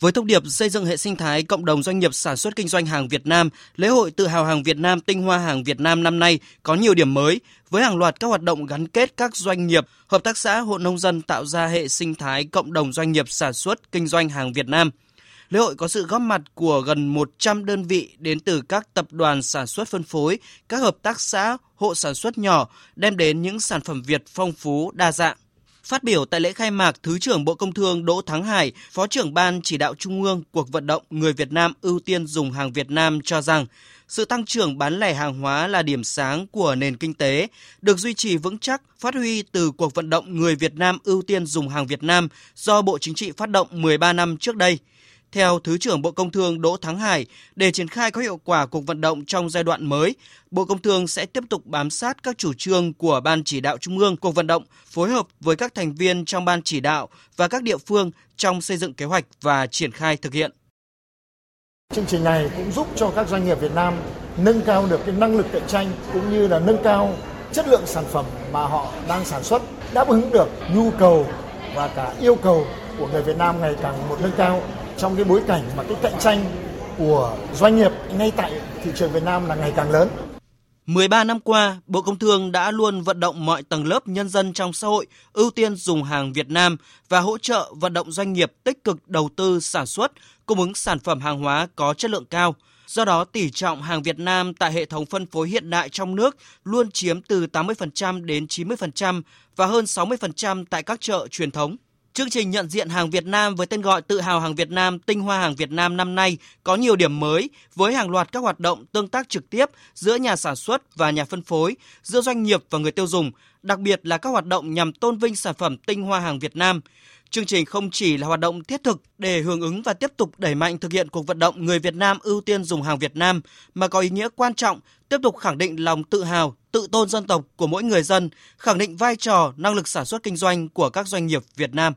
Với thông điệp xây dựng hệ sinh thái cộng đồng doanh nghiệp sản xuất kinh doanh hàng Việt Nam, lễ hội tự hào hàng Việt Nam tinh hoa hàng Việt Nam năm nay có nhiều điểm mới với hàng loạt các hoạt động gắn kết các doanh nghiệp, hợp tác xã, hộ nông dân tạo ra hệ sinh thái cộng đồng doanh nghiệp sản xuất kinh doanh hàng Việt Nam. Lễ hội có sự góp mặt của gần 100 đơn vị đến từ các tập đoàn sản xuất phân phối, các hợp tác xã, hộ sản xuất nhỏ, đem đến những sản phẩm Việt phong phú, đa dạng. Phát biểu tại lễ khai mạc, Thứ trưởng Bộ Công Thương Đỗ Thắng Hải, Phó trưởng Ban chỉ đạo Trung ương cuộc vận động người Việt Nam ưu tiên dùng hàng Việt Nam cho rằng sự tăng trưởng bán lẻ hàng hóa là điểm sáng của nền kinh tế, được duy trì vững chắc, phát huy từ cuộc vận động người Việt Nam ưu tiên dùng hàng Việt Nam do Bộ Chính trị phát động 13 năm trước đây. Theo Thứ trưởng Bộ Công Thương Đỗ Thắng Hải, để triển khai có hiệu quả cuộc vận động trong giai đoạn mới, Bộ Công Thương sẽ tiếp tục bám sát các chủ trương của Ban chỉ đạo Trung ương cuộc vận động, phối hợp với các thành viên trong Ban chỉ đạo và các địa phương trong xây dựng kế hoạch và triển khai thực hiện. Chương trình này cũng giúp cho các doanh nghiệp Việt Nam nâng cao được cái năng lực cạnh tranh cũng như là nâng cao chất lượng sản phẩm mà họ đang sản xuất, đáp ứng được nhu cầu và cả yêu cầu của người Việt Nam ngày càng một nâng cao trong cái bối cảnh mà cái cạnh tranh của doanh nghiệp ngay tại thị trường Việt Nam là ngày càng lớn. 13 năm qua, Bộ Công Thương đã luôn vận động mọi tầng lớp nhân dân trong xã hội ưu tiên dùng hàng Việt Nam và hỗ trợ vận động doanh nghiệp tích cực đầu tư sản xuất, cung ứng sản phẩm hàng hóa có chất lượng cao. Do đó, tỷ trọng hàng Việt Nam tại hệ thống phân phối hiện đại trong nước luôn chiếm từ 80% đến 90% và hơn 60% tại các chợ truyền thống. Chương trình nhận diện hàng Việt Nam với tên gọi Tự hào hàng Việt Nam, tinh hoa hàng Việt Nam năm nay có nhiều điểm mới với hàng loạt các hoạt động tương tác trực tiếp giữa nhà sản xuất và nhà phân phối, giữa doanh nghiệp và người tiêu dùng, đặc biệt là các hoạt động nhằm tôn vinh sản phẩm tinh hoa hàng Việt Nam. Chương trình không chỉ là hoạt động thiết thực để hưởng ứng và tiếp tục đẩy mạnh thực hiện cuộc vận động người Việt Nam ưu tiên dùng hàng Việt Nam mà có ý nghĩa quan trọng tiếp tục khẳng định lòng tự hào, tự tôn dân tộc của mỗi người dân, khẳng định vai trò, năng lực sản xuất kinh doanh của các doanh nghiệp Việt Nam.